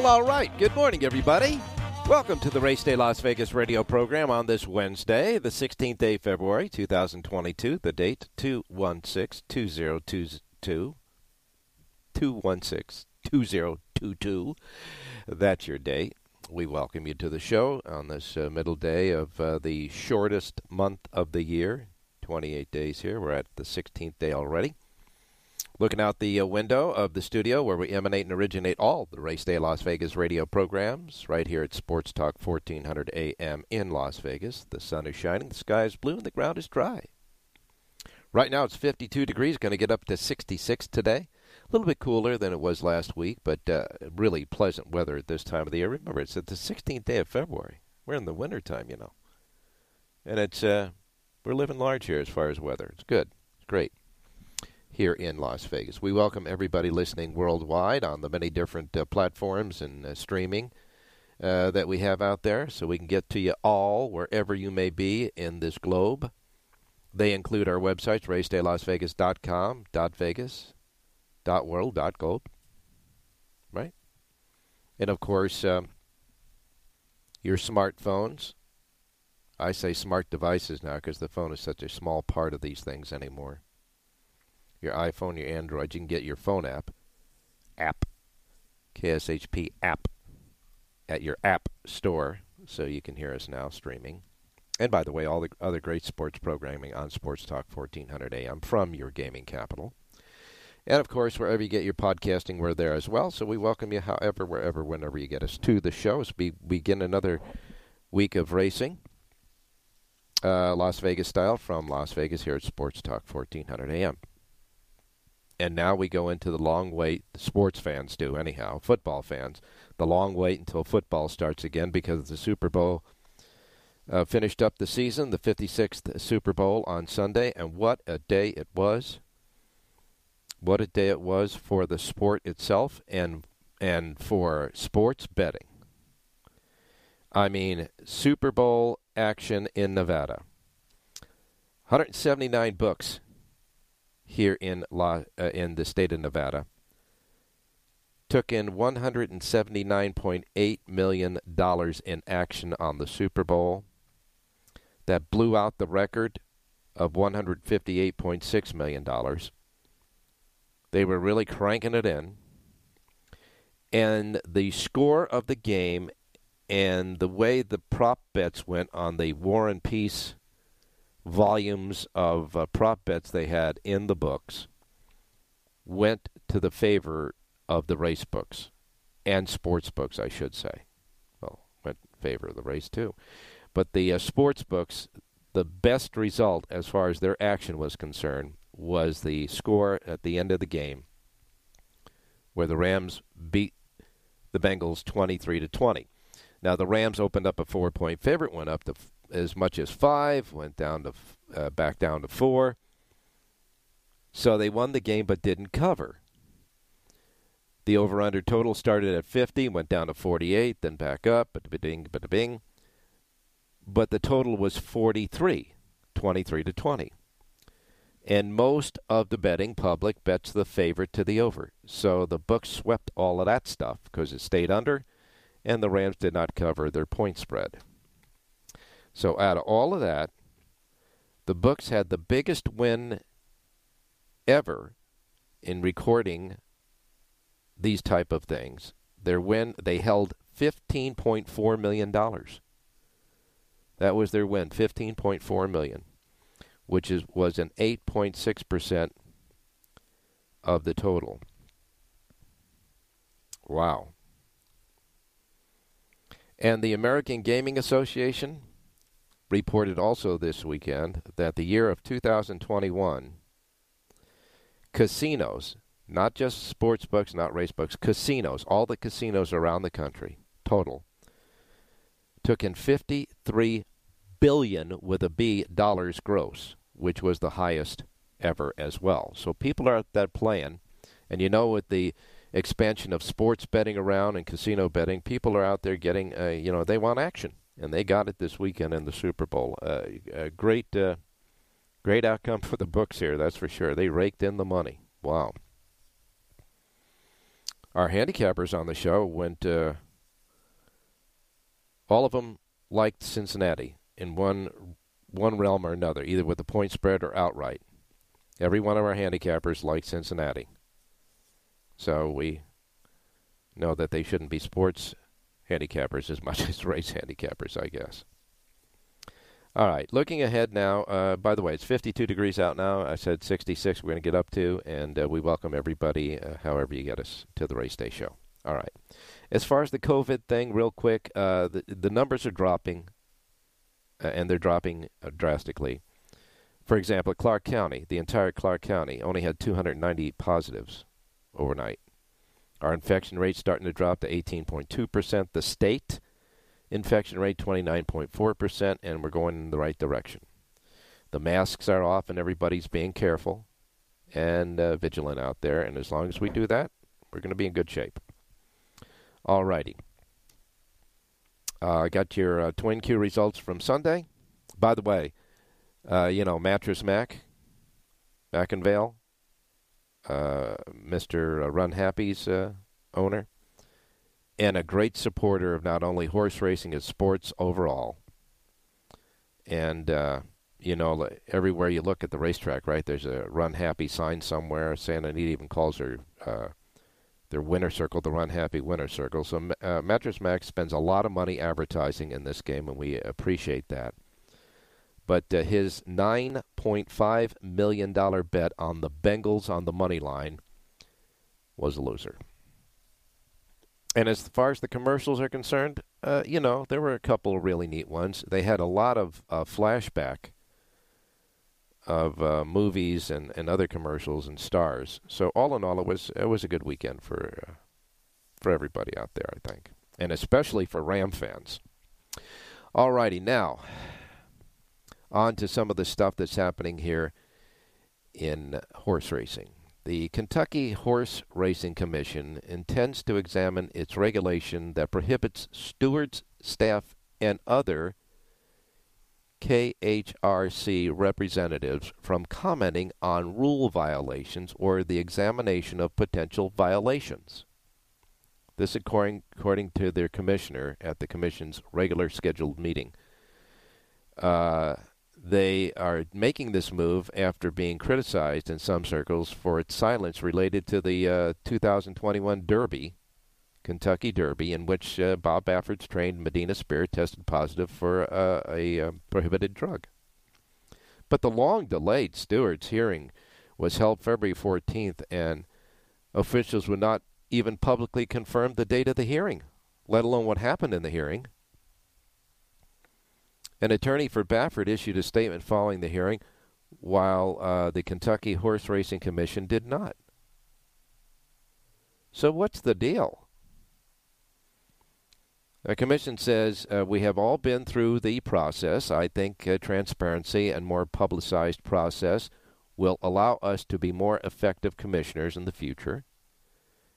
Well, all right. Good morning, everybody. Welcome to the Race Day Las Vegas radio program on this Wednesday, the 16th day of February, 2022. The date 216 2022. 216 2022. That's your date. We welcome you to the show on this uh, middle day of uh, the shortest month of the year. 28 days here. We're at the 16th day already. Looking out the uh, window of the studio where we emanate and originate all the Race Day Las Vegas radio programs, right here at Sports Talk 1400 AM in Las Vegas. The sun is shining, the sky is blue, and the ground is dry. Right now it's 52 degrees, going to get up to 66 today. A little bit cooler than it was last week, but uh, really pleasant weather at this time of the year. Remember, it's at the 16th day of February. We're in the wintertime, you know. And it's uh, we're living large here as far as weather. It's good. It's great here in Las Vegas. We welcome everybody listening worldwide on the many different uh, platforms and uh, streaming uh, that we have out there so we can get to you all wherever you may be in this globe. They include our websites, racedaylasvegas.com, .vegas, .world, .gold, right? And of course, um, your smartphones. I say smart devices now because the phone is such a small part of these things anymore your iPhone, your Android, you can get your phone app, app, KSHP app, at your app store, so you can hear us now streaming. And by the way, all the other great sports programming on Sports Talk 1400 AM from your gaming capital. And of course, wherever you get your podcasting, we're there as well. So we welcome you, however, wherever, whenever you get us to the show as we begin another week of racing. Uh, Las Vegas style from Las Vegas here at Sports Talk 1400 AM and now we go into the long wait. The sports fans do, anyhow, football fans. The long wait until football starts again because the Super Bowl uh, finished up the season, the 56th Super Bowl on Sunday, and what a day it was! What a day it was for the sport itself and and for sports betting. I mean, Super Bowl action in Nevada. 179 books here in La, uh, in the state of Nevada took in 179.8 million dollars in action on the Super Bowl. That blew out the record of 158.6 million dollars. They were really cranking it in. And the score of the game and the way the prop bets went on the War and Peace volumes of uh, prop bets they had in the books went to the favor of the race books and sports books, I should say. Well, went in favor of the race too. But the uh, sports books, the best result as far as their action was concerned was the score at the end of the game where the Rams beat the Bengals 23 to 20. Now the Rams opened up a 4-point favorite, went up to as much as five, went down to uh, back down to four. So they won the game but didn't cover. The over under total started at 50, went down to 48, then back up, but bing, but bing. But the total was 43 23 to 20. And most of the betting public bets the favorite to the over. So the books swept all of that stuff because it stayed under and the Rams did not cover their point spread. So out of all of that, the books had the biggest win ever in recording these type of things. Their win, they held $15.4 million. That was their win, 15.4 million, which is was an 8.6% of the total. Wow. And the American Gaming Association reported also this weekend that the year of 2021 casinos, not just sports books, not race books, casinos, all the casinos around the country, total, took in 53 billion with a B dollars gross, which was the highest ever as well. So people are out there playing, and you know with the expansion of sports betting around and casino betting, people are out there getting, uh, you know, they want action, and they got it this weekend in the Super Bowl. Uh, a great, uh, great outcome for the books here, that's for sure. They raked in the money. Wow. Our handicappers on the show went. Uh, all of them liked Cincinnati in one one realm or another, either with the point spread or outright. Every one of our handicappers liked Cincinnati. So we know that they shouldn't be sports handicappers as much as race handicappers, I guess. All right, looking ahead now. Uh, by the way, it's 52 degrees out now. I said 66 we're going to get up to, and uh, we welcome everybody, uh, however you get us, to the Race Day Show. All right. As far as the COVID thing, real quick, uh, the, the numbers are dropping, uh, and they're dropping uh, drastically. For example, Clark County, the entire Clark County, only had 290 positives overnight. Our infection rate starting to drop to 18.2%. The state infection rate 29.4%, and we're going in the right direction. The masks are off, and everybody's being careful and uh, vigilant out there. And as long as we do that, we're going to be in good shape. All righty. I uh, got your uh, Twin Q results from Sunday. By the way, uh, you know, Mattress Mack, Mac and Vale, uh, Mr. Uh, Run Happy's uh, owner, and a great supporter of not only horse racing as sports overall. And uh, you know, everywhere you look at the racetrack, right? There's a Run Happy sign somewhere. Santa Anita even calls her uh, their winner circle the Run Happy winner circle. So uh, Mattress Mack spends a lot of money advertising in this game, and we appreciate that. But uh, his $9.5 million bet on the Bengals on the money line was a loser. And as far as the commercials are concerned, uh, you know, there were a couple of really neat ones. They had a lot of uh, flashback of uh, movies and, and other commercials and stars. So all in all, it was it was a good weekend for uh, for everybody out there, I think, and especially for Ram fans. All righty, now on to some of the stuff that's happening here in horse racing. The Kentucky Horse Racing Commission intends to examine its regulation that prohibits stewards, staff, and other KHRC representatives from commenting on rule violations or the examination of potential violations. This according, according to their commissioner at the commission's regular scheduled meeting. Uh, they are making this move after being criticized in some circles for its silence related to the uh, 2021 Derby, Kentucky Derby, in which uh, Bob Baffert's trained Medina Spirit tested positive for uh, a um, prohibited drug. But the long delayed Stewart's hearing was held February 14th, and officials would not even publicly confirm the date of the hearing, let alone what happened in the hearing. An attorney for Baffert issued a statement following the hearing, while uh, the Kentucky Horse Racing Commission did not. So, what's the deal? The commission says uh, we have all been through the process. I think uh, transparency and more publicized process will allow us to be more effective commissioners in the future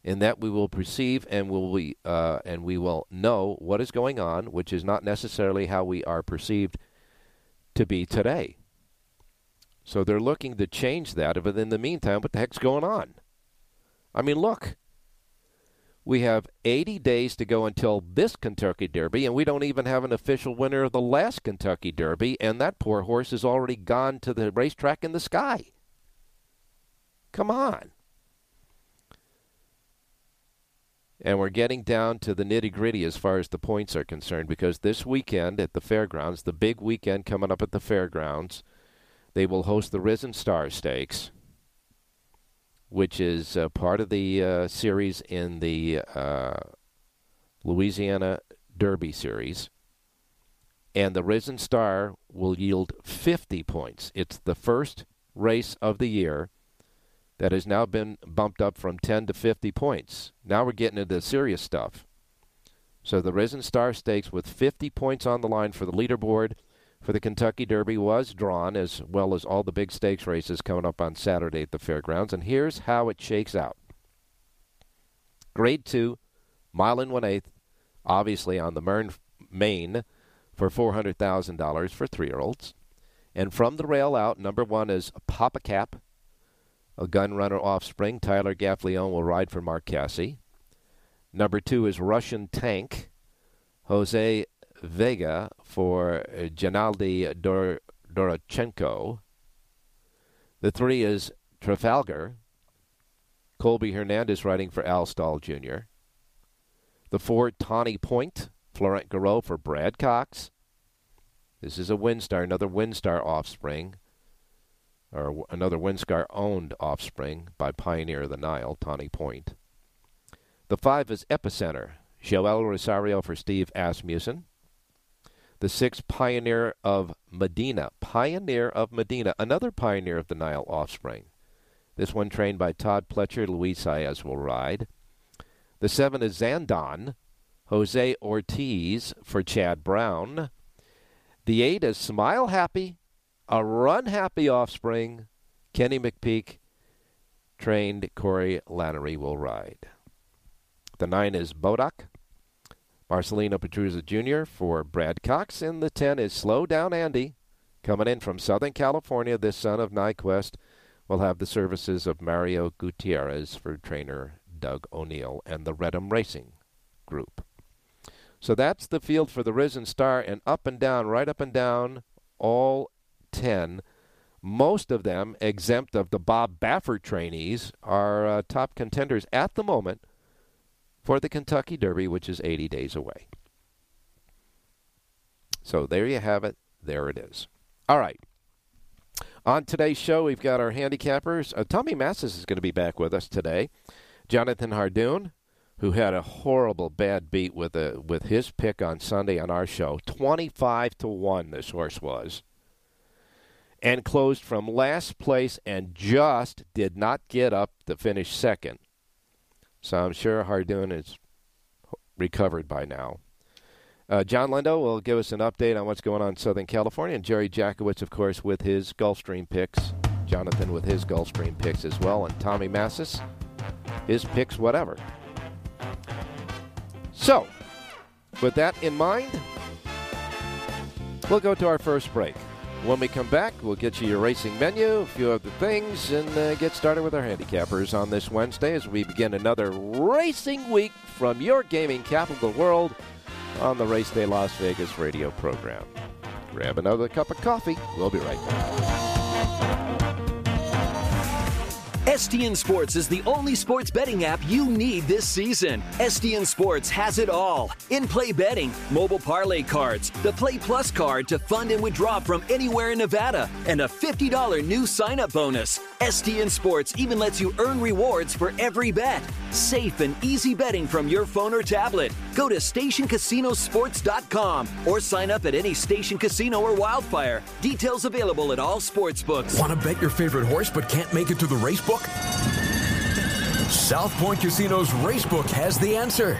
in that we will perceive and will we uh, and we will know what is going on, which is not necessarily how we are perceived to be today. So they're looking to change that. But in the meantime, what the heck's going on? I mean, look. We have 80 days to go until this Kentucky Derby, and we don't even have an official winner of the last Kentucky Derby, and that poor horse has already gone to the racetrack in the sky. Come on. And we're getting down to the nitty gritty as far as the points are concerned because this weekend at the fairgrounds, the big weekend coming up at the fairgrounds, they will host the Risen Star Stakes which is uh, part of the uh, series in the uh, Louisiana Derby series. And the Risen Star will yield 50 points. It's the first race of the year that has now been bumped up from 10 to 50 points. Now we're getting into the serious stuff. So the Risen Star Stakes with 50 points on the line for the leaderboard for the Kentucky Derby was drawn, as well as all the big stakes races coming up on Saturday at the fairgrounds. And here's how it shakes out Grade 2, mile and one eighth, obviously on the Mern main for $400,000 for three year olds. And from the rail out, number one is Pappacap, a gun runner offspring. Tyler Gaffalione will ride for Casse. Number two is Russian Tank. Jose Vega for uh, Gennadi Dor- Dorochenko. The three is Trafalgar. Colby Hernandez riding for Al Stall Jr. The four, Tawny Point. Florent Geroux for Brad Cox. This is a WinStar, another WinStar offspring, or another WinStar owned offspring by Pioneer of the Nile, Tawny Point. The five is Epicenter. Joel Rosario for Steve Asmussen the six, pioneer of Medina. Pioneer of Medina, another pioneer of the Nile offspring. This one trained by Todd Pletcher. Luis Saez will ride. The seven is Zandon. Jose Ortiz for Chad Brown. The eight is Smile Happy, a run happy offspring. Kenny McPeek, trained Corey Lanerie will ride. The nine is Bodak. Marcelino Pedroza Jr. for Brad Cox. And the 10 is Slow Down Andy, coming in from Southern California. This son of Nyquist will have the services of Mario Gutierrez for trainer Doug O'Neill and the Reddam Racing Group. So that's the field for the Risen Star, and up and down, right up and down, all 10. Most of them, exempt of the Bob Baffert trainees, are uh, top contenders at the moment for the Kentucky Derby, which is 80 days away. So there you have it. There it is. All right. On today's show, we've got our handicappers. Uh, Tommy Massis is going to be back with us today. Jonathan Hardoon, who had a horrible bad beat with a, with his pick on Sunday on our show, twenty-five to one. This horse was, and closed from last place and just did not get up to finish second. So I'm sure Hardoon is recovered by now. Uh, John Lindo will give us an update on what's going on in Southern California, and Jerry Jackowitz, of course, with his Gulfstream picks. Jonathan with his Gulfstream picks as well, and Tommy Massis, his picks, whatever. So, with that in mind, we'll go to our first break. When we come back, we'll get you your racing menu, a few other things, and uh, get started with our handicappers on this Wednesday as we begin another racing week from your gaming capital world on the Race Day Las Vegas radio program. Grab another cup of coffee. We'll be right back. STN Sports is the only sports betting app you need this season. STN Sports has it all in play betting, mobile parlay cards, the Play Plus card to fund and withdraw from anywhere in Nevada, and a $50 new sign up bonus. STN Sports even lets you earn rewards for every bet. Safe and easy betting from your phone or tablet. Go to stationcasinosports.com or sign up at any station casino or wildfire. Details available at all sports books. Want to bet your favorite horse but can't make it to the race book? South Point Casino's Racebook has the answer.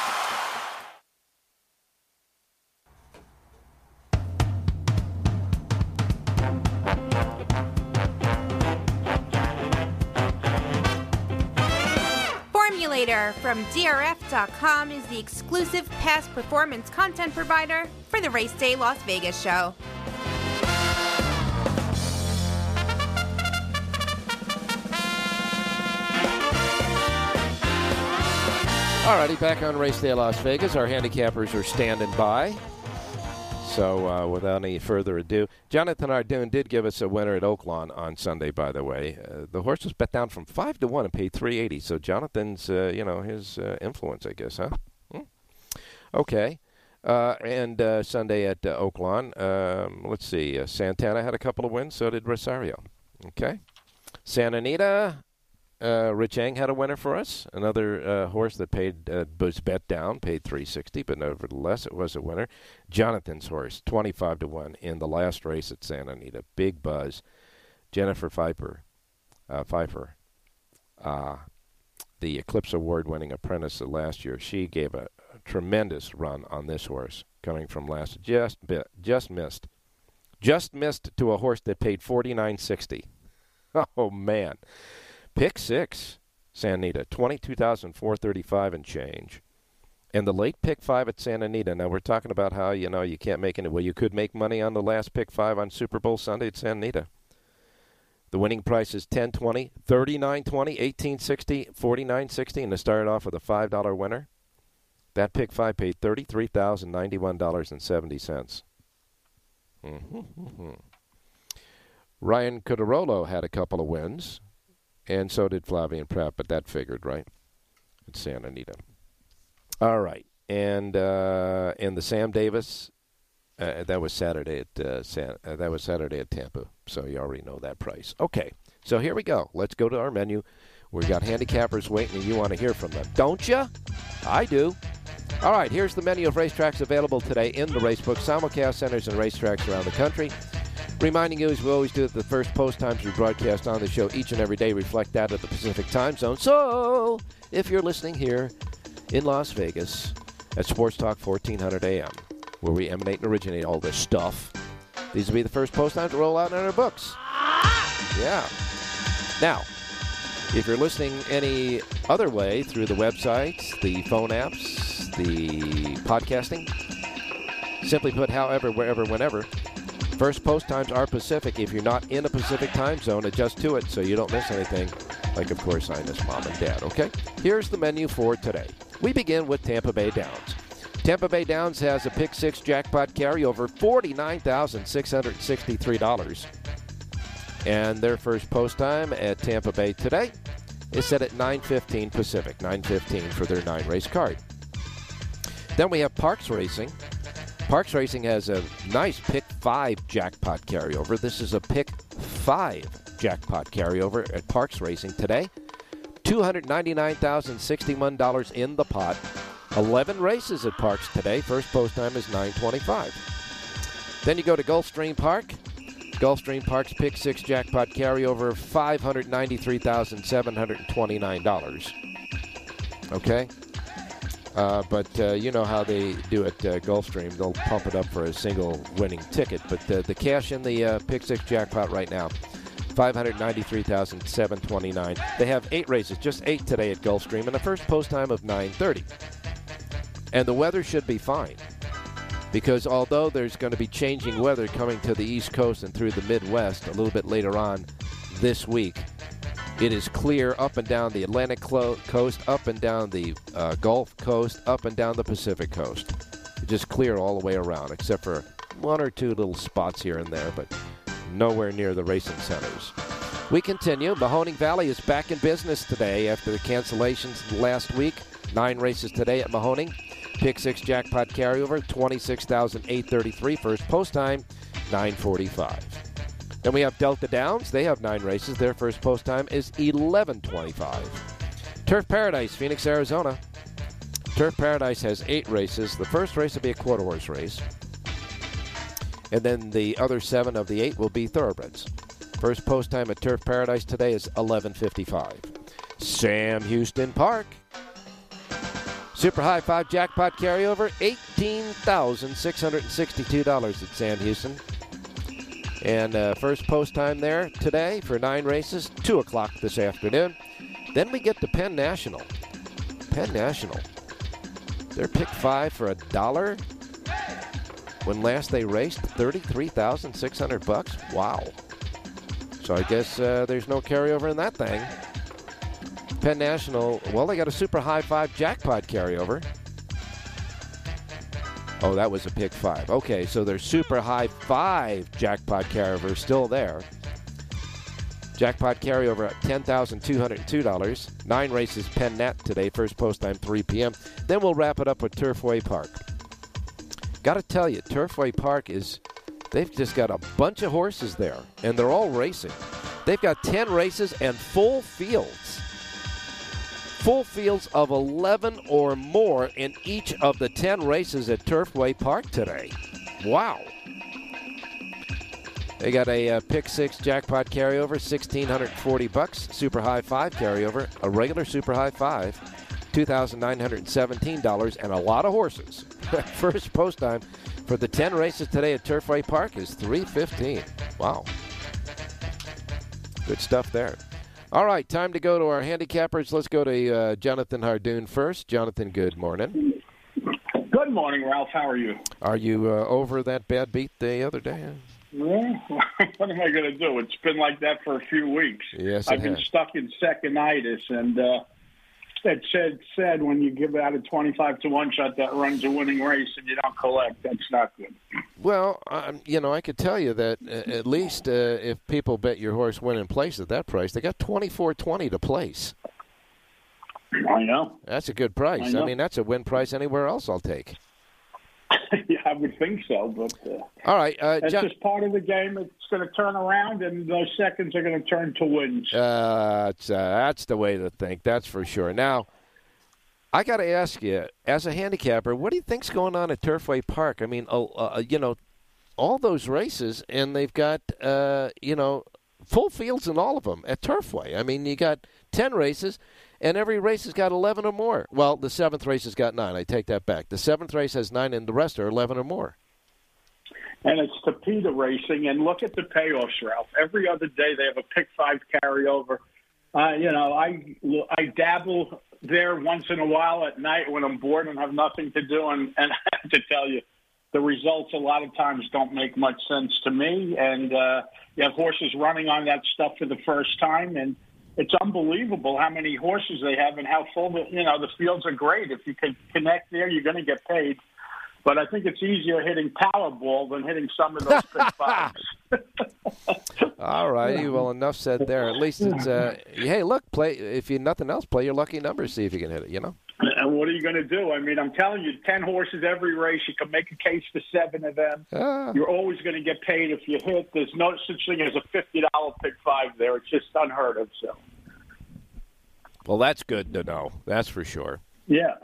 From DRF.com is the exclusive past performance content provider for the Race Day Las Vegas show. Alrighty, back on Race Day Las Vegas. Our handicappers are standing by. So, uh, without any further ado, Jonathan Hardoon did give us a winner at Oaklawn on Sunday. By the way, uh, the horse was bet down from five to one and paid three eighty. So, Jonathan's, uh, you know, his uh, influence, I guess, huh? Hmm? Okay. Uh, and uh, Sunday at uh, Oaklawn, um, let's see, Santana had a couple of wins. So did Rosario. Okay. Santa Anita, uh, Rich Eng had a winner for us. Another uh, horse that paid uh, was bet down, paid three sixty, but nevertheless it was a winner. Jonathan's horse, twenty five to one in the last race at Santa Anita. Big buzz. Jennifer Pyfer, uh, Pyfer, uh, the Eclipse Award winning apprentice of last year. She gave a, a tremendous run on this horse, coming from last just just missed, just missed to a horse that paid forty nine sixty. Oh man. Pick six, San Anita, 22,435 and change. And the late pick five at San Anita. Now, we're talking about how, you know, you can't make any. Well, you could make money on the last pick five on Super Bowl Sunday at San Anita. The winning price is 1020, 3920, 1860, 4960, and to start off with a $5 winner. That pick five paid $33,091.70. Mm-hmm. Ryan Curatolo had a couple of wins. And so did Flavien Prat, but that figured, right? At Santa Anita. All right. And uh, and the Sam Davis, uh, that was Saturday at uh, San, uh, that was Saturday at Tampa. So you already know that price. Okay. So here we go. Let's go to our menu. We got handicappers waiting, and you want to hear from them, don't you? I do. All right. Here's the menu of racetracks available today in the Racebook simulcast centers and racetracks around the country. Reminding you, as we always do, that the first post times we broadcast on the show each and every day reflect that of the Pacific time zone. So, if you're listening here in Las Vegas at Sports Talk 1400 AM, where we emanate and originate all this stuff, these will be the first post times to roll out in our books. Yeah. Now, if you're listening any other way through the websites, the phone apps, the podcasting, simply put, however, wherever, whenever, First post times are Pacific. If you're not in a Pacific time zone, adjust to it so you don't miss anything. Like, of course, I miss mom and dad, okay? Here's the menu for today. We begin with Tampa Bay Downs. Tampa Bay Downs has a pick six jackpot carryover, $49,663. And their first post time at Tampa Bay today is set at 9.15 Pacific, 9.15 for their nine race card. Then we have Parx Racing. Parx Racing has a nice pick five jackpot carryover. This is a pick five jackpot carryover at Parx Racing today. $299,061 in the pot. 11 races at Parx today. First post time is 925. Then you go to Gulfstream Park. Gulfstream Park's pick six jackpot carryover, $593,729. Okay? Uh, but uh, you know how they do it, uh, Gulfstream. They'll pump it up for a single winning ticket. But the cash in the uh, Pick Six jackpot right now, five hundred ninety-three thousand seven twenty-nine. They have eight races, just eight today at Gulfstream, and a first post time of nine thirty. And the weather should be fine, because although there's going to be changing weather coming to the East Coast and through the Midwest a little bit later on this week, It is clear up and down the Atlantic coast, up and down the uh, Gulf Coast, up and down the Pacific coast. Just clear all the way around, except for one or two little spots here and there, but nowhere near the racing centers. We continue. Mahoning Valley is back in business today after the cancellations last week. Nine races today at Mahoning. Pick six jackpot carryover, 26,833. First post time, 945. Then we have Delta Downs. They have nine races. Their first post time is 1125. Turf Paradise, Phoenix, Arizona. Turf Paradise has eight races. The first race will be a quarter horse race. And then the other seven of the eight will be thoroughbreds. First post time at Turf Paradise today is 11:55. Sam Houston Park. Super high five jackpot carryover, $18,662 at Sam Houston. And uh, first post time there today for nine races, 2 o'clock this afternoon. Then we get to Penn National. Penn National. They're pick five for a dollar. When last they raced, 33600 bucks. Wow. So I guess uh, there's no carryover in that thing. Penn National, well, they got a super high five jackpot carryover. Oh, that was a pick five. Okay, so their super high five jackpot carryover still there. Jackpot carryover at $10,202. Nine races Penn Nat today, first post time 3 p.m. Then we'll wrap it up with Turfway Park. Got to tell you, Turfway Park is, they've just got a bunch of horses there, and they're all racing. They've got 10 races and full fields full fields of 11 or more in each of the 10 races at Turfway Park today. Wow. They got a uh, pick six jackpot carryover, 1640 bucks, super high five carryover, a regular super high five, $2,917, and a lot of horses. First post time for the 10 races today at Turfway Park is 315. Wow. Good stuff there. All right, time to go to our handicappers. Let's go to uh, Jonathan Hardoon first. Jonathan, good morning. Good morning, Ralph. How are you? Are you uh, over that bad beat the other day? Well, what am I going to do? It's been like that for a few weeks. Yes, I've been stuck in seconitis, and uh, it said said when you give out a twenty-five to one shot that runs a winning race and you don't collect, that's not good. Well, um, you know, I could tell you that uh, at least uh, if people bet your horse win in place at that price, they got twenty four twenty to place. I know. That's a good price. I I, mean, that's a win price anywhere else. I'll take. yeah, I would think so, but uh, All right, uh, that's Jon- just part of the game. It's going to turn around, and those seconds are going to turn to wins. Uh, it's, uh, that's the way to think. That's for sure. Now, I got to ask you, as a handicapper, what do you think's going on at Turfway Park? I mean, uh, you know, all those races, and they've got, uh, you know, full fields in all of them at Turfway. I mean, you got ten races, and every race has got eleven or more. Well, the seventh race has got nine. I take that back. The seventh race has nine, and the rest are eleven or more. and it's Tapeta racing. And look at the payoffs, Ralph. Every other day they have a pick five carryover. Uh, you know, I I dabble there once in a while at night when I'm bored and have nothing to do, and, and I have to tell you, the results a lot of times don't make much sense to me. And uh, you have horses running on that stuff for the first time, and it's unbelievable how many horses they have and how full the you know the fields are great. If you can connect there, you're going to get paid. But I think it's easier hitting Powerball than hitting some of those pick fives. All righty. Well, enough said there. At least it's. Uh, hey, look, play if you nothing else, play your lucky numbers. See if you can hit it. You know. And what are you going to do? I mean, I'm telling you, 10 horses every race. You can make a case for seven of them. Ah. You're always going to get paid if you hit. There's no such thing as a $50 pick five there. It's just unheard of. So, Well, that's good to know. That's for sure. yeah.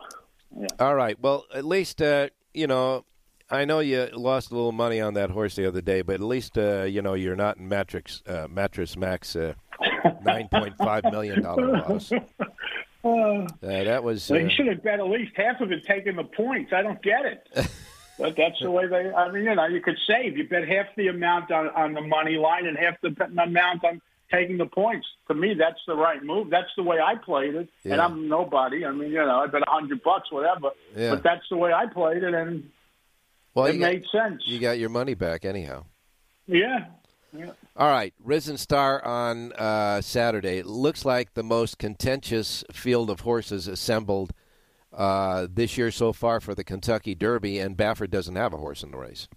All right. Well, at least uh, you know. I know you lost a little money on that horse the other day, but at least uh, you know you're not in Matrix uh, Mattress Max uh, nine point five million dollar loss. Uh, that was. Well, Uh, you should have bet at least half of it taking the points. I don't get it. but that's the way they, I mean, you know, you could save. You bet half the amount on, on the money line and half the amount on taking the points. To me, that's the right move. That's the way I played it. And I'm nobody. I mean, you know, I bet a hundred bucks, whatever. Yeah. But that's the way I played it, and well, it made got, sense. you got your money back anyhow. yeah. Yeah. All right, Risen Star on uh, Saturday. It looks like the most contentious field of horses assembled uh, this year so far for the Kentucky Derby, and Baffert doesn't have a horse in the race.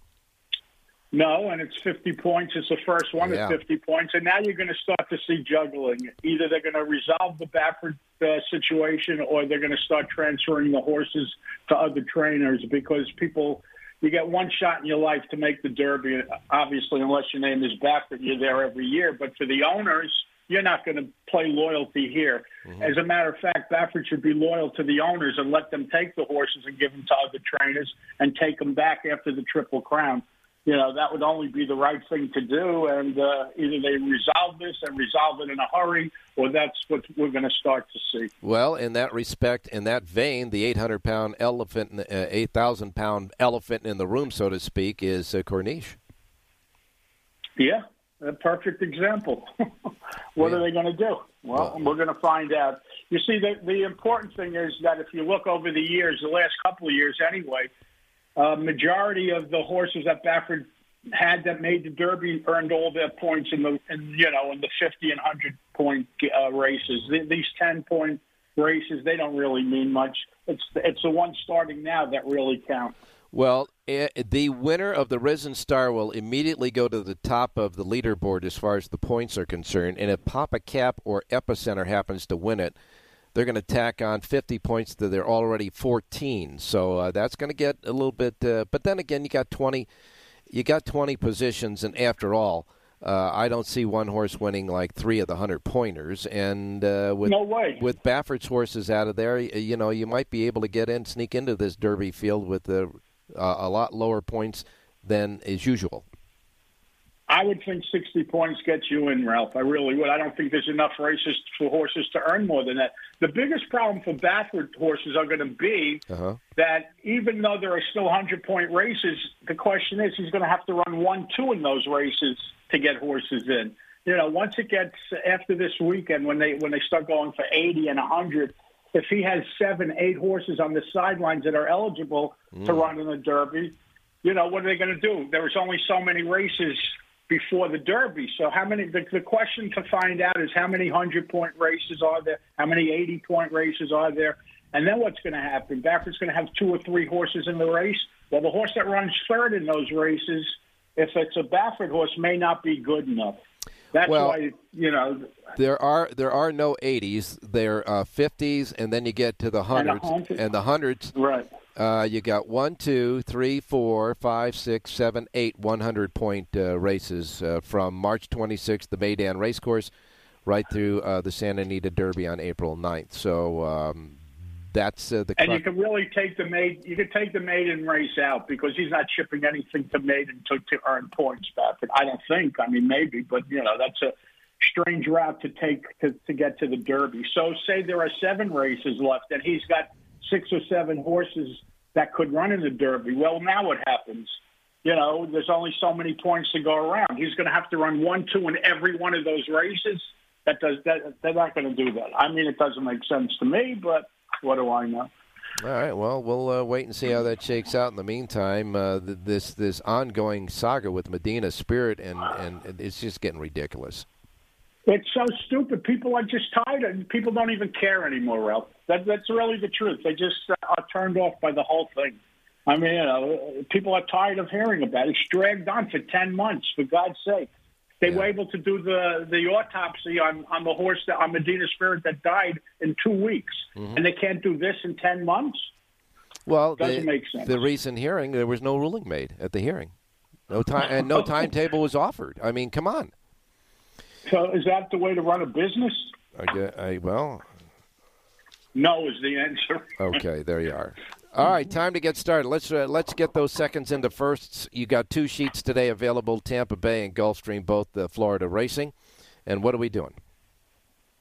No, and it's 50 points. It's the first one Yeah. at 50 points. And now you're going to start to see juggling. Either they're going to resolve the Baffert uh, situation or they're going to start transferring the horses to other trainers because people, you get one shot in your life to make the Derby. Obviously, unless your name is Baffert, you're there every year. But for the owners, you're not going to play loyalty here. As a matter of fact, Baffert should be loyal to the owners and let them take the horses and give them to other trainers and take them back after the Triple Crown you know, that would only be the right thing to do. And uh, either they resolve this and resolve it in a hurry, or that's what we're going to start to see. Well, in that respect, in that vein, the 800 pound elephant, uh, 8,000 pound elephant in the room, so to speak, is uh, Corniche. Yeah, a perfect example. what Yeah. are they going to do? Well, Well- we're going to find out. You see, the, the important thing is that if you look over the years, the last couple of years anyway, uh, majority of the horses that Baffert had that made the Derby earned all their points in the, in, you know, in the 50 and 100 point uh, races. Th- These 10 point races, they don't really mean much. It's it's the ones starting now that really count. Well, eh, the winner of the Risen Star will immediately go to the top of the leaderboard as far as the points are concerned. And if Pappacap or Epicenter happens to win it, they're going to tack on 50 points to their already 14. So uh, that's going to get a little bit. Uh, but then again, you got 20. You got 20 positions, and after all, uh, I don't see one horse winning like three of the hundred pointers. And uh, with No way. with Baffert's horses out of there, you know, you might be able to get in, sneak into this Derby field with uh, a lot lower points than is usual. I would think 60 points gets you in, Ralph. I really would. I don't think there's enough races for horses to earn more than that. The biggest problem for Baffert horses are going to be Uh-huh. that even though there are still 100 point races, the question is he's going to have to run one, two in those races to get horses in. You know, once it gets after this weekend, when they when they start going for 80 and 100, if he has seven, eight horses on the sidelines that are eligible to run in the Derby, you know, what are they going to do? There was only so many races before the Derby. So how many? The, the question to find out is how many hundred point races are there? How many eighty point races are there? And then what's going to happen? Baffert's going to have two or three horses in the race. Well, the horse that runs third in those races, if it's a Baffert horse, may not be good enough. That's Well- why you know There are there are no 80s. There are 50s, and then you get to the hundreds. And the hundreds, right. Uh, you got one, two, three, four, five, six, seven, eight 100 point uh, races uh, from March 26th, the Meydan Racecourse, right through uh, the Santa Anita Derby on April 9th. So um, that's uh, the. And you can really take the maid. You can take the Meydan race out because he's not shipping anything to Meydan to, to earn points back. I don't think. I mean, maybe, but you know, that's a strange route to take to, to get to the Derby. So, say there are seven races left, and he's got six or seven horses that could run in the Derby. Well, now what happens? You know, there's only so many points to go around. He's going to have to run one, two in every one of those races. That does that. They're not going to do that. I mean, it doesn't make sense to me, but what do I know? All right. Well, we'll uh, wait and see how that shakes out. In the meantime, uh, th- this this ongoing saga with Medina Spirit and and it's just getting ridiculous. It's so stupid. People are just tired. of People don't even care anymore, Ralph. That, that's really the truth. They just uh, are turned off by the whole thing. I mean, you know, people are tired of hearing about it. It's dragged on for ten months. For God's sake, they Yeah. were able to do the the autopsy on on the horse that on Medina Spirit that died in two weeks, and they can't do this in ten months. Well, Doesn't the, make sense. the recent hearing, there was no ruling made at the hearing. No time and no timetable was offered. I mean, come on. So, is that the way to run a business? I, gue- I, well, No, is the answer. okay, there you are. All right, time to get started. Let's uh, let's get those seconds into firsts. You got two sheets today available: Tampa Bay and Gulfstream, both the Florida racing. And what are we doing?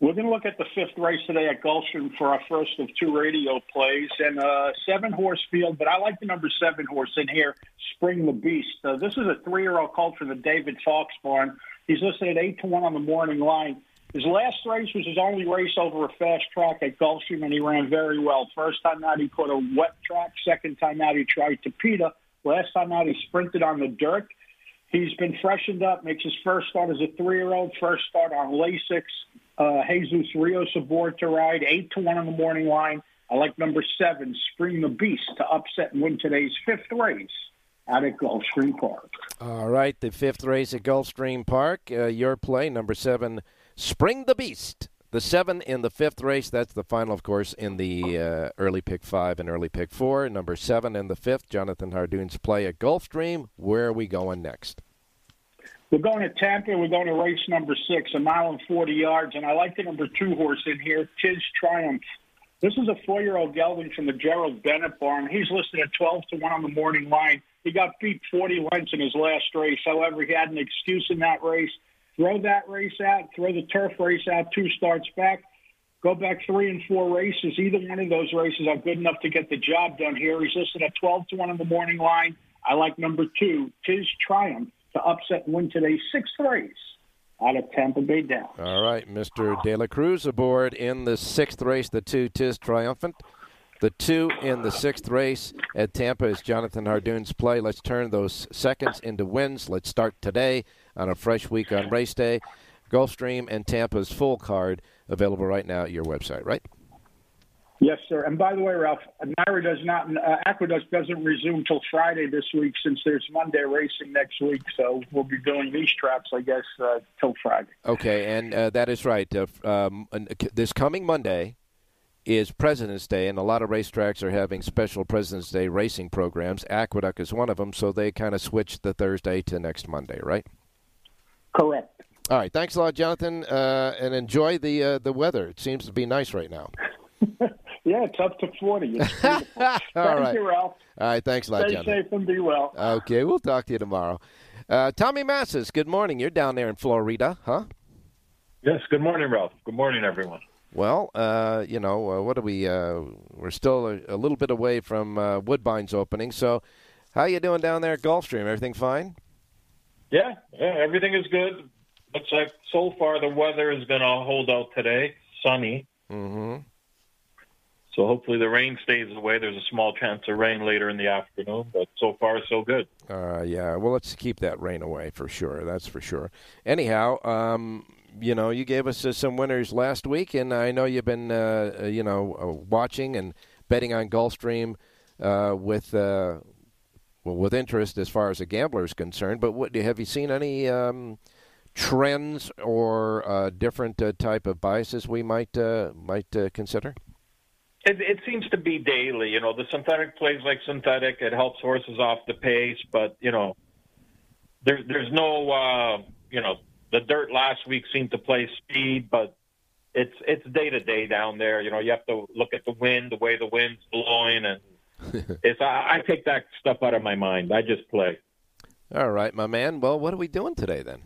We're going to look at the fifth race today at Gulfstream for our first of two radio plays and a seven horse field, but I like the number seven horse in here, Spring the Beast. Uh, this is a three year old colt from the David Fox barn. He's listed at eight to one on the morning line. His last race was his only race over a fast track at Gulfstream, and he ran very well. First time out, he caught a wet track. Second time out, he tried to Peter. Last time out, he sprinted on the dirt. He's been freshened up, makes his first start as a three-year-old, first start on Lasix. Uh, Jesus Rios aboard to ride, 8 to 1 on the morning line. I like number seven, Spring the Beast, to upset and win today's fifth race out at Gulfstream Park. All right, the fifth race at Gulfstream Park. Uh, your play, number seven, Spring the Beast. The seven in the fifth race. That's the final, of course, in the uh, early pick five and early pick four. Number seven in the fifth, Jonathan Hardoon's play at Gulfstream. Where are we going next? We're going to Tampa. We're going to race number six, a mile and 40 yards. And I like the number two horse in here, Tis Triumph. This is a four year old gelding from the Gerald Bennett barn. He's listed at 12 to 1 on the morning line. He got beat 40 lengths in his last race. However, he had an excuse in that race. Throw that race out, throw the turf race out, two starts back, go back three and four races. Either one of those races are good enough to get the job done here. He's listed at 12 to 1 on the morning line. I like number two, Tis Triumph, to upset and win today's sixth race out of Tampa Bay Downs. All right, Mr. De La Cruz aboard in the sixth race, the two Tis Triumphant. The two in the sixth race at Tampa is Jonathan Hardoon's play. Let's turn those seconds into wins. Let's start today on a fresh week on race day. Gulfstream and Tampa's full card available right now at your website, right? Yes, sir. And by the way, Ralph, NYRA does not, uh, Aqueduct doesn't resume till Friday this week since there's Monday racing next week. So we'll be doing these traps, I guess, uh, till Friday. Okay, and uh, that is right. Uh, um, this coming Monday is President's Day, and a lot of racetracks are having special President's Day racing programs. Aqueduct is one of them, so they kind of switched the Thursday to next Monday, right? Correct. All right. Thanks a lot, Jonathan, uh, and enjoy the uh, the weather. It seems to be nice right now. Yeah, it's up to 40. It's beautiful. All Thank right. you, Ralph. All right, thanks a lot, Stay Jonathan. safe and be well. Okay, we'll talk to you tomorrow. Uh, Tommy Massis, good morning. You're down there in Florida, huh? Yes. Good morning, Ralph. Good morning, everyone. Well, uh, you know, uh, what do we? Uh, we're still a, a little bit away from uh, Woodbine's opening. So, how you doing down there at Gulfstream? Everything fine? Yeah, yeah, everything is good. Looks like so far the weather is going to hold out today. Sunny. Mm-hmm. So hopefully the rain stays away. There's a small chance of rain later in the afternoon, but so far so good. Uh, yeah. Well, let's keep that rain away for sure. That's for sure. Anyhow, um, you know, you gave us uh, some winners last week, and I know you've been, uh, uh, you know, uh, watching and betting on Gulfstream uh, with uh, well, with interest as far as a gambler is concerned. But what have you seen any um, trends or uh, different uh, type of biases we might uh, might uh, consider? It, it seems to be daily. You know, the synthetic plays like synthetic. It helps horses off the pace, but you know, there, there's no, uh, you know, the dirt last week seemed to play speed, but it's it's day to day down there. You know, you have to look at the wind, the way the wind's blowing, and it's I, I take that stuff out of my mind. I just play. All right, my man. Well, what are we doing today then?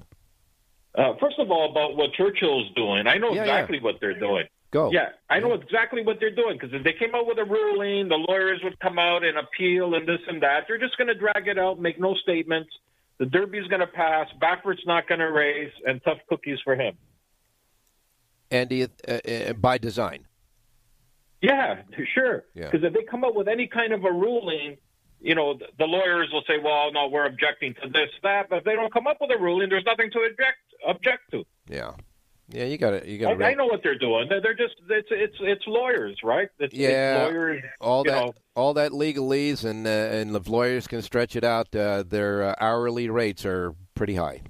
Uh, first of all, about what Churchill's doing, I know Yeah, yeah. exactly what they're doing. Go. Yeah, I know exactly what they're doing because if they came out with a ruling, the lawyers would come out and appeal and this and that. They're just going to drag it out, make no statements. The Derby's going to pass, Baffert's not going to race, and tough cookies for him. And uh, uh, by design. Yeah, sure. Yeah. Because if they come up with any kind of a ruling, you know, the, the lawyers will say, "Well, no, we're objecting to this, that." But if they don't come up with a ruling, there's nothing to object object to. Yeah. Yeah, you got to you I, got to I know what they're doing. They're, they're just it's it's it's lawyers, right? It's, Yeah, it's lawyers. all that know. all that legalese and uh, and the lawyers can stretch it out. Uh, their uh, hourly rates are pretty high.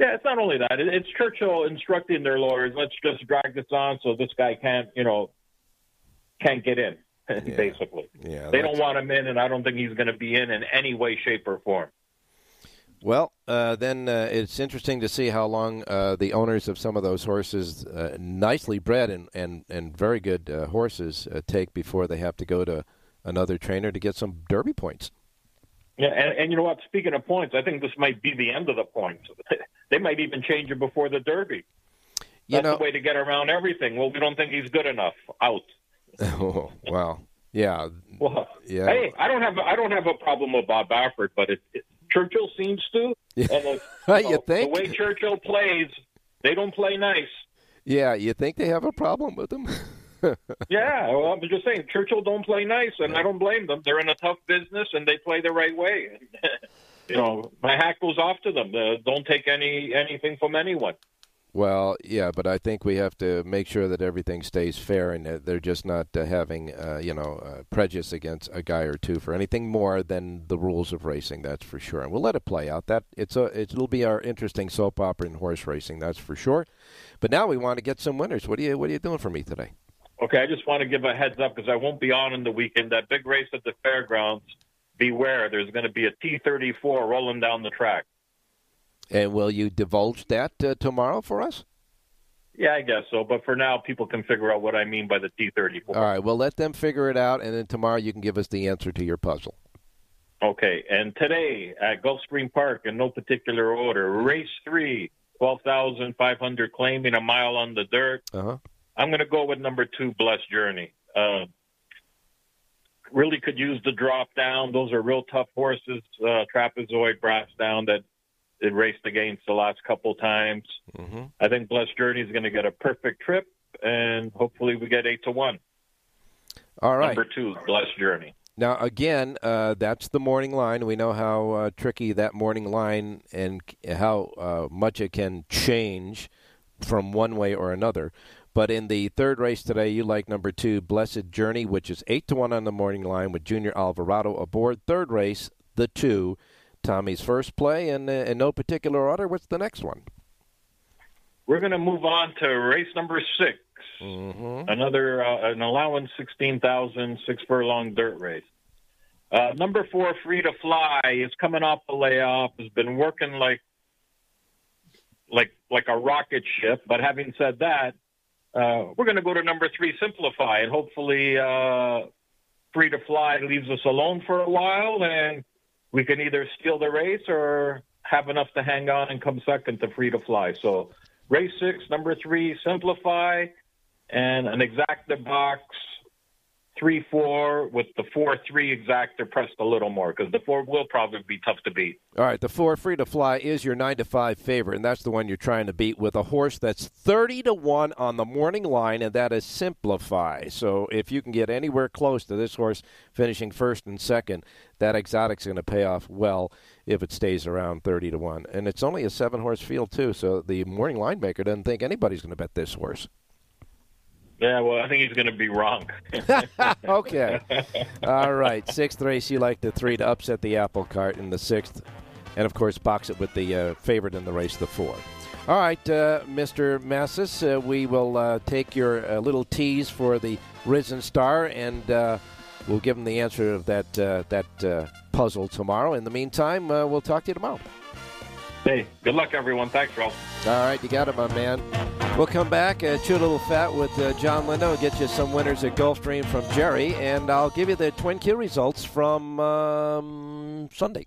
Yeah, it's not only that. It- It's Churchill instructing their lawyers, let's just drag this on so this guy can't, you know, can't get in, basically. Yeah, They don't want him in, and I don't think he's going to be in in any way, shape, or form. Well, uh, then uh, it's interesting to see how long uh, the owners of some of those horses, uh, nicely bred and and and very good uh, horses, uh, take before they have to go to another trainer to get some Derby points. Yeah, and, and you know what? Speaking of points, I think this might be the end of the points. they might even change it before the Derby. You That's know, the way to get around everything. Well, we don't think he's good enough. Out. oh, well, yeah, Well, Yeah. Hey, I don't have I don't have a problem with Bob Baffert, but it, it, Churchill seems to. Yeah. And if, You know, think? the way Churchill plays, they don't play nice. yeah. You think they have a problem with them? Yeah, well, I'm just saying Churchill don't play nice, and I don't blame them. They're in a tough business, and they play the right way. you know, my hat goes off to them. Uh, don't take any anything from anyone. Well, yeah, but I think we have to make sure that everything stays fair and they're just not uh, having, uh, you know, uh, prejudice against a guy or two for anything more than the rules of racing. That's for sure, and we'll let it play out. That it's a it'll be our interesting soap opera in horse racing. That's for sure. But now we want to get some winners. What are you What are you doing for me today? Okay, I just want to give a heads up because I won't be on in the weekend. That big race at the fairgrounds. Beware, there's going to be a T34 rolling down the track. And will you divulge that uh, tomorrow for us? Yeah, I guess so. But for now, people can figure out what I mean by the T34. All right. Well, let them figure it out, and then tomorrow you can give us the answer to your puzzle. Okay. And today at Gulfstream Park, in no particular order, race three, 12,500 claiming a mile on the dirt. Uh-huh. I'm going to go with number two, Blessed Journey. Uh, really could use the drop down. Those are real tough horses. Uh, trapezoid brass down that it raced against the last couple times. Mm-hmm. I think Blessed Journey is going to get a perfect trip, and hopefully we get eight to one. All right. Number two, Blessed Journey. Now, again, uh, that's the morning line. We know how uh, tricky that morning line and how uh, much it can change from one way or another. But in the third race today, you like number two, Blessed Journey, which is eight to one on the morning line with Junior Alvarado aboard. Third race, the two, Tommy's first play, and uh, in no particular order. What's the next one? We're going to move on to race number 6 Mm-hmm. Another uh, an allowance sixteen thousand six furlong dirt race. Uh, number four, Free to Fly, is coming off a layoff. Has been working like like like a rocket ship. But having said that, uh, we're going to go to number three, Simplify, and hopefully uh, Free to Fly leaves us alone for a while, and we can either steal the race or have enough to hang on and come second to Free to Fly. So race six, number three, Simplify, and an exacta box three four with the four three exacta pressed a little more because the four will probably be tough to beat. All right, the four free to fly is your nine to five favorite, and that's the one you're trying to beat with a horse that's thirty to one on the morning line, and that is Simplify. So if you can get anywhere close to this horse finishing first and second, that exotic's going to pay off well if it stays around thirty to one. And it's only a seven horse field too, so the morning line maker doesn't think anybody's going to bet this horse. Yeah, well, I think he's going to be wrong. okay. All right. Sixth race, you like the three to upset the apple cart in the sixth. And, of course, box it with the uh, favorite in the race, the four. All right, uh, Mr. Massis, uh, we will uh, take your uh, little tease for the Risen Star, and uh, we'll give him the answer of that that puzzle tomorrow. In the meantime, we'll talk to you tomorrow. Hey, good luck, everyone. Thanks, Ralph. All right, you got it, my man. We'll come back, uh, chew a little fat with uh, John Lindo, get you some winners at Gulfstream from Jerry, and I'll give you the Twin Q results from um, Sunday.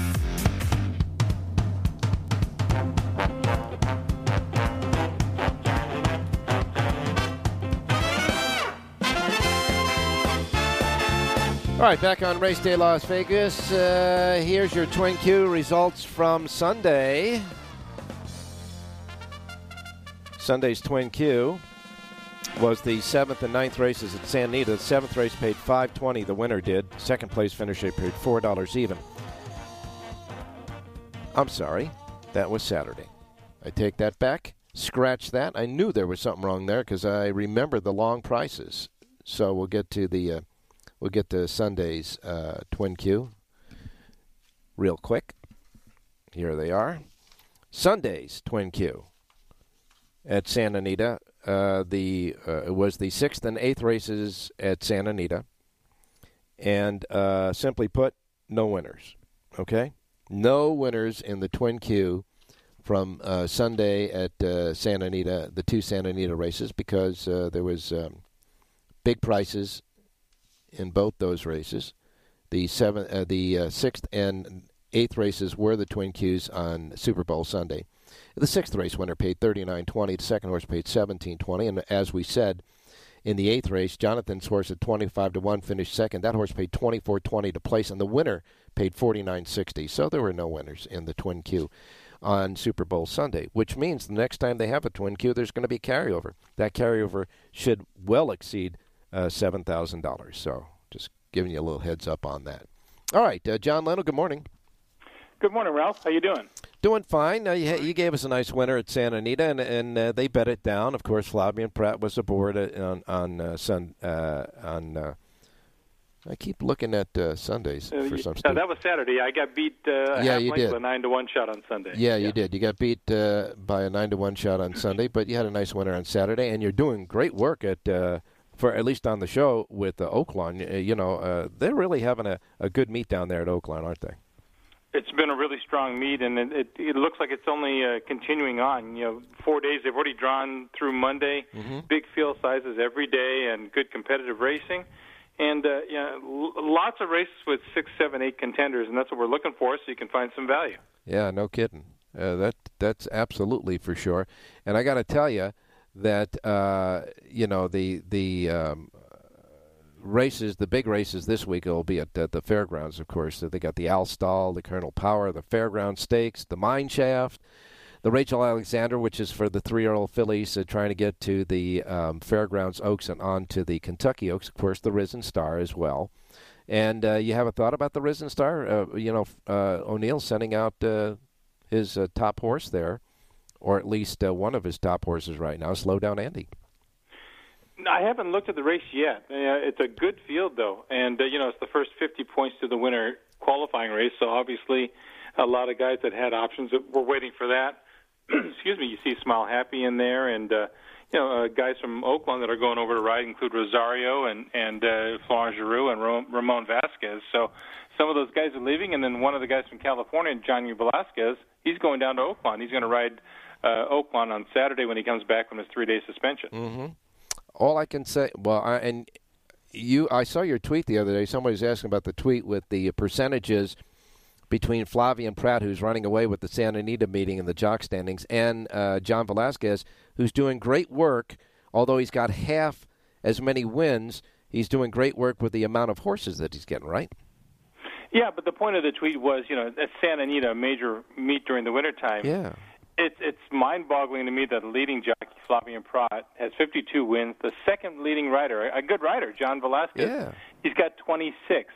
All right, back on Race Day Las Vegas. Uh, here's your Twin Q results from Sunday. Sunday's Twin Q was the seventh and ninth races at Santa Anita. The seventh race paid five twenty. The winner did. Second place finisher paid four dollars even. I'm sorry, that was Saturday. I take that back. Scratch that. I knew there was something wrong there because I remember the long prices. So we'll get to the. Uh, We'll get to Sunday's uh, Twin Q real quick. Here they are. Sunday's Twin Q at Santa Anita. Uh, the uh, it was the sixth and eighth races at Santa Anita, and uh, simply put, no winners. Okay, no winners in the Twin Q from uh, Sunday at uh, Santa Anita, the two Santa Anita races, because uh, there was um, big prices in both those races. The seven, uh, the uh, sixth and eighth races were the Twin Qs on Super Bowl Sunday. The sixth race winner paid thirty nine twenty. The second horse paid seventeen twenty. And as we said, in the eighth race, Jonathan's horse at twenty five to one finished second. That horse paid twenty four twenty to place, and the winner paid forty nine sixty. So there were no winners in the Twin Q on Super Bowl Sunday, which means the next time they have a Twin Q, there's going to be carryover. That carryover should well exceed uh, seven thousand dollars. So just giving you a little heads up on that. All right, uh, John Lindo. Good morning. Good morning, Ralph. How you doing? Doing fine. Uh, you, you, gave us a nice winner at Santa Anita, and, and uh, they bet it down. Of course, Flavien Prat was aboard uh, on on uh, sun uh, on. Uh, I keep looking at Sundays for some stuff. that was Saturday. I got beat. yeah, you did. a nine to one shot on Sunday. Yeah, yeah, you did. You got beat by a nine to one shot on Sunday, but you had a nice winner on Saturday, and you're doing great work at for at least on the show with uh, Oaklawn. You know, uh, they're really having a, a good meet down there at Oaklawn, aren't they? It's been a really strong meet, and it, it, it looks like it's only uh, continuing on. You know, four days they've already drawn through Monday. Mm-hmm. Big field sizes every day, and good competitive racing. And uh, yeah, l- lots of races with six, seven, eight contenders, and that's what we're looking for, so you can find some value. Yeah, no kidding. Uh, that that's absolutely for sure. And I got to tell you that uh, you know the the um, races, the big races this week will be at, at the fairgrounds, of course. So they got the Al Stall, the Colonel Power, the Fairground Stakes, the Mine Shaft, the Rachel Alexandra, which is for the three-year-old fillies uh, trying to get to the um, Fairgrounds Oaks and on to the Kentucky Oaks. Of course, the Risen Star as well. And uh, you have a thought about the Risen Star? Uh, you know, uh, O'Neill sending out uh, his uh, top horse there, or at least one of his top horses right now, Slow Down Andy. I haven't looked at the race yet. Uh, it's a good field though, and uh, you know it's the first 50 points to the winner qualifying race. So obviously, a lot of guys that had options that were waiting for that. Excuse me. You see Smile Happy in there, and uh, you know uh, guys from Oaklawn that are going over to ride include Rosario and and uh, Florent Geroux and Ramon Vasquez. So some of those guys are leaving, and then one of the guys from California, Johnny Velasquez, he's going down to Oaklawn. He's going to ride uh, Oaklawn on Saturday when he comes back from his three-day suspension. Mm-hmm all I can say, well, I, and you, I saw your tweet the other day. Somebody was asking about the tweet with the percentages between Flavien Prat, who's running away with the Santa Anita meeting in the jock standings, and uh, John Velasquez, who's doing great work. Although he's got half as many wins, he's doing great work with the amount of horses that he's getting. Right? Yeah, but the point of the tweet was, you know, at Santa Anita, a major meet during the wintertime. Yeah it's it's mind-boggling to me that the leading jockey Flavien Prat has 52 wins. The second leading rider, a good rider, John Velasquez, yeah. he's got 26.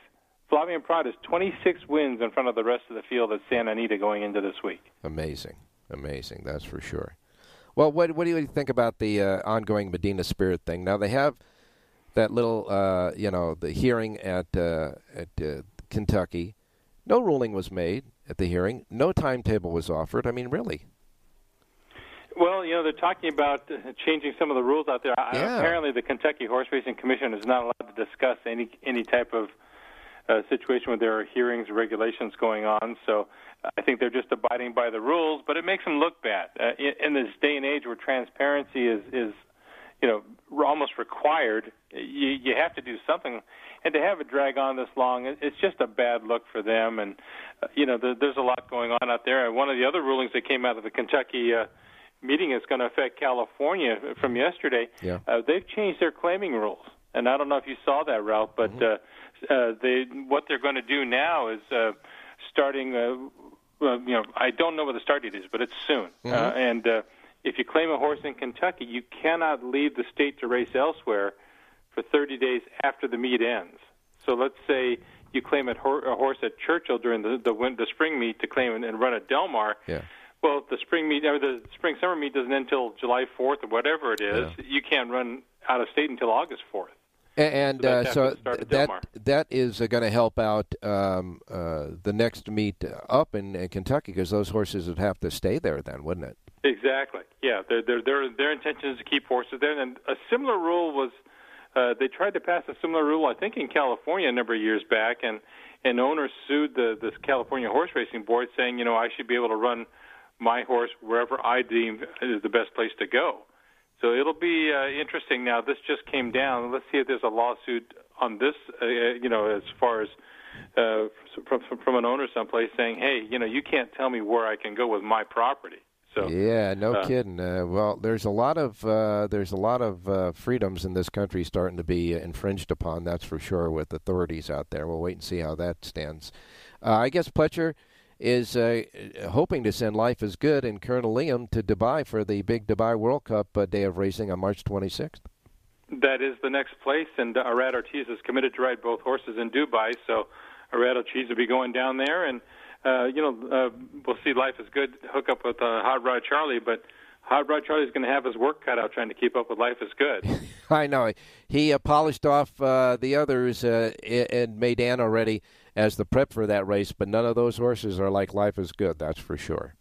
Flavien Prat has 26 wins in front of the rest of the field at Santa Anita going into this week. Amazing, amazing, that's for sure. Well, what what do you think about the uh, ongoing Medina Spirit thing? Now they have that little, uh, you know, the hearing at uh, at uh, Kentucky. No ruling was made at the hearing. No timetable was offered. I mean, really. Well, you know, they're talking about uh, changing some of the rules out there. Yeah. Apparently, the Kentucky Horse Racing Commission is not allowed to discuss any any type of uh, situation where there are hearings regulations going on. So I think they're just abiding by the rules, but it makes them look bad. Uh, in, in this day and age where transparency is is you know almost required, you you have to do something. And to have it drag on this long, it's just a bad look for them. And uh, you know, the, there's a lot going on out there. And one of the other rulings that came out of the Kentucky uh, meeting is going to affect California from yesterday. Yeah. Uh, they've changed their claiming rules, and I don't know if you saw that, Ralph, but mm-hmm. uh, uh, they what they're going to do now is uh, starting. Uh, well, you know, I don't know what the start date is, but it's soon. Mm-hmm. Uh, and uh, if you claim a horse in Kentucky, you cannot leave the state to race elsewhere for 30 days after the meet ends. So let's say you claim a, a horse at Churchill during the the, the spring meet to claim and, and run at Del Mar. Yeah well, the spring meet or the spring summer meet doesn't end until July 4th or whatever it is. Yeah. You can't run out of state until August 4th. And so, uh, so that that is uh, going to help out um, uh, the next meet up in, in Kentucky because those horses would have to stay there then, wouldn't it? Exactly. Yeah, their their their their intention is to keep horses there. And a similar rule was uh, they tried to pass a similar rule, I think, in California a number of years back, and and owners sued the the California Horse Racing Board, saying, you know, I should be able to run my horse wherever I deem is the best place to go. So it'll be uh, interesting. Now this just came down. Let's see if there's a lawsuit on this. Uh, you know, as far as uh, from from an owner someplace saying, "Hey, you know, you can't tell me where I can go with my property." So yeah, no uh, kidding. Uh, well, there's a lot of uh, there's a lot of uh, freedoms in this country starting to be infringed upon. That's for sure with authorities out there. We'll wait and see how that stands. Uh, I guess Pletcher is uh, hoping to send Life is Good and Colonel Liam to Dubai for the big Dubai World Cup day of racing on March 26th. That is the next place, and Irad Ortiz is committed to ride both horses in Dubai. So Irad Ortiz will be going down there and uh, you know, uh, we'll see Life is Good hook up with uh, Hot Rod Charlie, but Hot Rod Charlie's going to have his work cut out trying to keep up with Life is Good. I know. He uh, polished off uh, the others uh, in Meydan already as the prep for that race, but none of those horses are like Life is Good, that's for sure.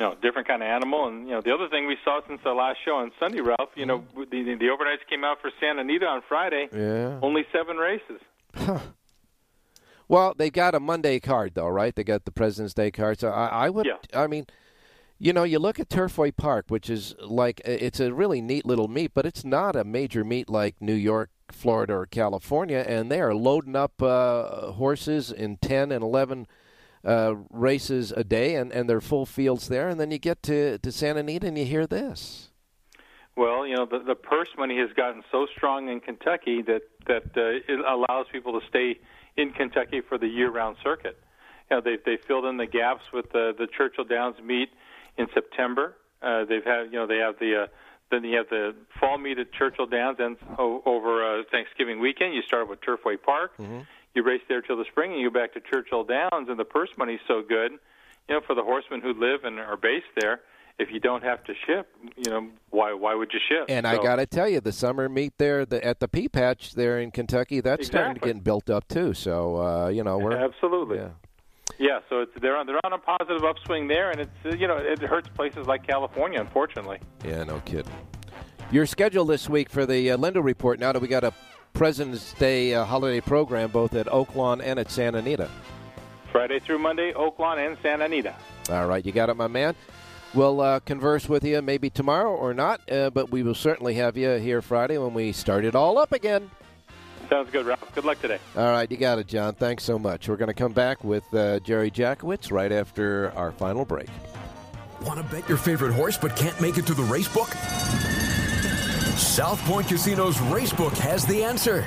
No, different kind of animal. And, you know, the other thing we saw since the last show on Sunday, Ralph, you know, mm-hmm. the, the, the overnights came out for Santa Anita on Friday. Yeah. Only seven races. Well, they got a Monday card though, right? They got the President's Day card. So I, I would, yeah. I mean, you know, you look at Turfway Park, which is like it's a really neat little meet, but it's not a major meet like New York, Florida, or California, and they are loading up uh, horses in ten and eleven. Uh, races a day, and, and they're full fields there, and then you get to, to Santa Anita and you hear this. Well, you know the the purse money has gotten so strong in Kentucky that that uh, it allows people to stay in Kentucky for the year-round circuit. You know, they they filled in the gaps with the the Churchill Downs meet in September. Uh, they've had you know they have the uh, then you have the fall meet at Churchill Downs and over uh, Thanksgiving weekend. You start with Turfway Park. Mm-hmm. You race there till the spring, and you go back to Churchill Downs. And the purse money's so good, you know, for the horsemen who live and are based there if you don't have to ship, you know, why why would you ship? And so, I got to tell you, the summer meet there the, at the Pea Patch there in Kentucky, that's exactly. starting to get built up too. So uh, you know, we're absolutely. Yeah. Yeah, so it's, they're on they're on a positive upswing there, and it's you know it hurts places like California, unfortunately. Yeah, no kidding. Your schedule this week for the uh, Report. Now that we got a President's Day uh, holiday program both at Oaklawn and at Santa Anita. Friday through Monday, Oaklawn and Santa Anita. All right, you got it, my man. We'll uh, converse with you maybe tomorrow or not, uh, but we will certainly have you here Friday when we start it all up again. Sounds good, Ralph. Good luck today. All right, you got it, John. Thanks so much. We're going to come back with uh, Jerry Jackowitz right after our final break. Want to bet your favorite horse but can't make it to the race book? South Point Casino's Racebook has the answer.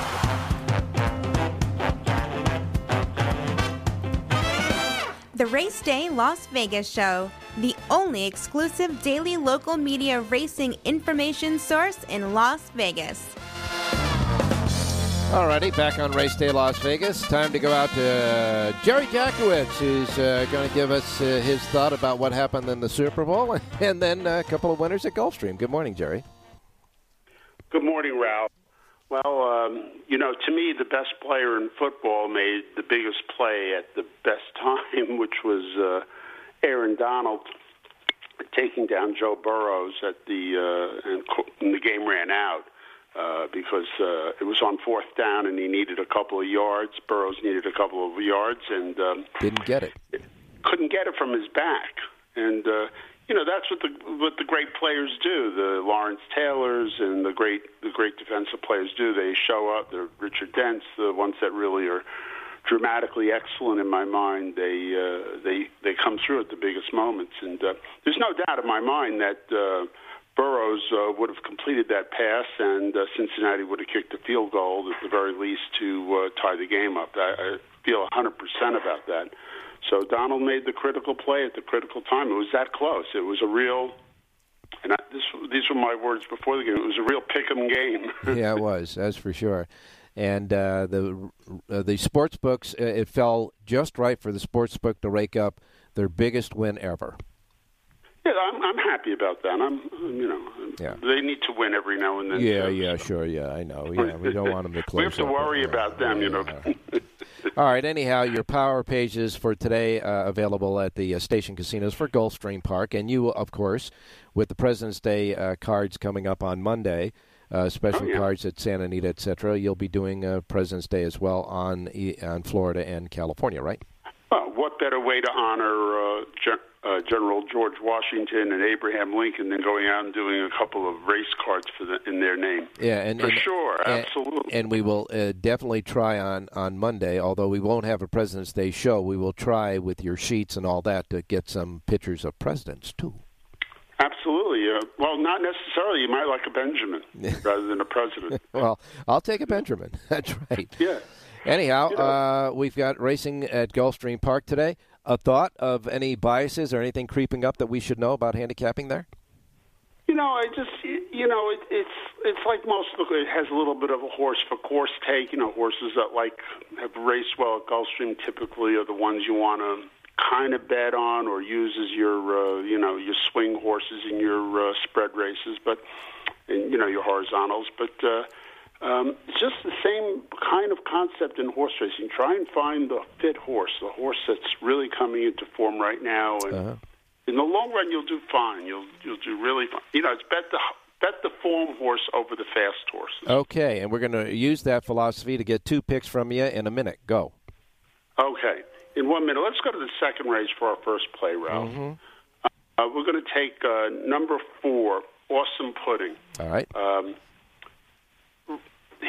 The Race Day Las Vegas Show, the only exclusive daily local media racing information source in Las Vegas. Alrighty, back on Race Day Las Vegas. Time to go out to uh, Jerry Jackowitz, who's uh, going to give us uh, his thought about what happened in the Super Bowl, and then a couple of winners at Gulfstream. Good morning, Jerry. Good morning, Ralph. Well, um, you know, to me, the best player in football made the biggest play at the best time, which was uh, Aaron Donald taking down Joe Burrows at the uh, and, and the game ran out uh, because uh, it was on fourth down and he needed a couple of yards. Burrows needed a couple of yards and um, didn't get it. Couldn't get it from his back, and uh, you know that's what the what the great players do. The Lawrence Taylors and the great the great defensive players do. They show up. The Richard Dents, the ones that really are dramatically excellent in my mind. They uh, they they come through at the biggest moments, and uh, there's no doubt in my mind that. Uh, Burrows uh, would have completed that pass, and uh, Cincinnati would have kicked a field goal at the very least to uh, tie the game up. I, I feel 100% about that. So Donald made the critical play at the critical time. It was that close. It was a real, and I, this, these were my words before the game. It was a real pick 'em game. yeah, it was. That's for sure. And uh, the uh, the sports books, uh, it fell just right for the sports book to rake up their biggest win ever. Yeah, I'm, I'm happy about that. I'm, you know, Yeah. they need to win every now and then. Yeah, yeah, so. sure, yeah, I know. Yeah, we don't want them to close. we have to worry about them, you know. All right. Anyhow, your power pages for today uh, available at the uh, station casinos for Gulfstream Park, and you, of course, with the President's Day uh, cards coming up on Monday, uh, special Oh, yeah. cards at Santa Anita, etc. You'll be doing uh, President's Day as well on on Florida and California, right? Well, what better way to honor uh, Gen- uh, General George Washington and Abraham Lincoln than going out and doing a couple of race cards for the, in their name? Yeah, and For and- sure, and- absolutely. And we will uh, definitely try on on Monday. Although we won't have a President's Day show, we will try with your sheets and all that to get some pictures of presidents too. Absolutely. Uh, well, not necessarily. You might like a Benjamin rather than a president. Well, I'll take a Benjamin. That's right. Yeah. Anyhow, You know- uh, we've got racing at Gulfstream Park today. A thought of any biases or anything creeping up that we should know about handicapping there? You know, I just you know it, it's it's like most of it has a little bit of a horse for course take. You know, horses that like have raced well at Gulfstream typically are the ones you want to kind of bet on or use as your uh, you know your swing horses in your uh, spread races, but and you know your horizontals. But uh, um, it's just the same kind of concept in horse racing. Try and find the fit horse, the horse that's really coming into form right now, and Uh-huh. in the long run, you'll do fine. You'll you'll do really fine. You know, it's bet the bet the form horse over the fast horse. Okay, and we're going to use that philosophy to get two picks from you in a minute. Go. Okay, in one minute, let's go to the second race for our first play, Ralph. Uh, we're going to take uh, number four, Awesome Pudding. All right. Um,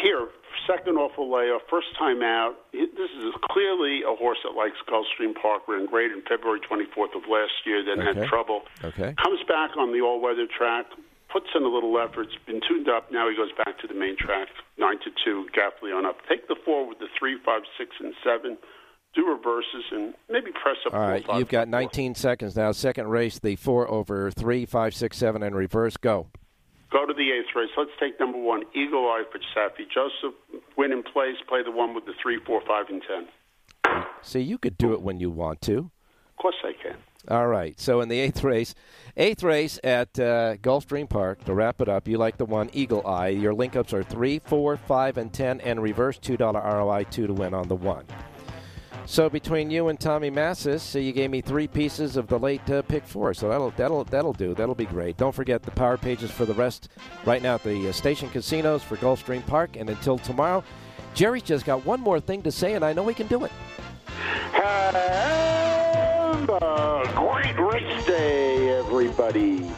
here, second off a layoff, first time out. This is clearly a horse that likes Gulfstream Park. Ran great in February 24th of last year, then Okay. had trouble. Okay. Comes back on the all-weather track, puts in a little effort. It's been tuned up. Now he goes back to the main track, nine to two, Gaffalione up. Take the four with the three, five, six, and seven. Do reverses and maybe press up. All four, you've got four. 19 seconds now. Second race, the four over three, five, six, seven, and reverse. Go. Go to the eighth race. Let's take number one, Eagle Eye for Saffie Joseph. Win in place. Play the one with the three, four, five, and ten. See, you could do it when you want to. Of course I can. All right. So in the eighth race, eighth race at uh, Gulfstream Park. To wrap it up, you like the one Eagle Eye. Your link ups are three, four, five, and ten, and reverse two dollar ROI two to win on the one. So between you and Tommy Massis, so you gave me three pieces of the late uh, pick four. So that'll that'll that'll do. That'll be great. Don't forget the power pages for the rest right now at the uh, station casinos for Gulfstream Park. And until tomorrow, Jerry's just got one more thing to say, and I know he can do it. Have a great race day, everybody.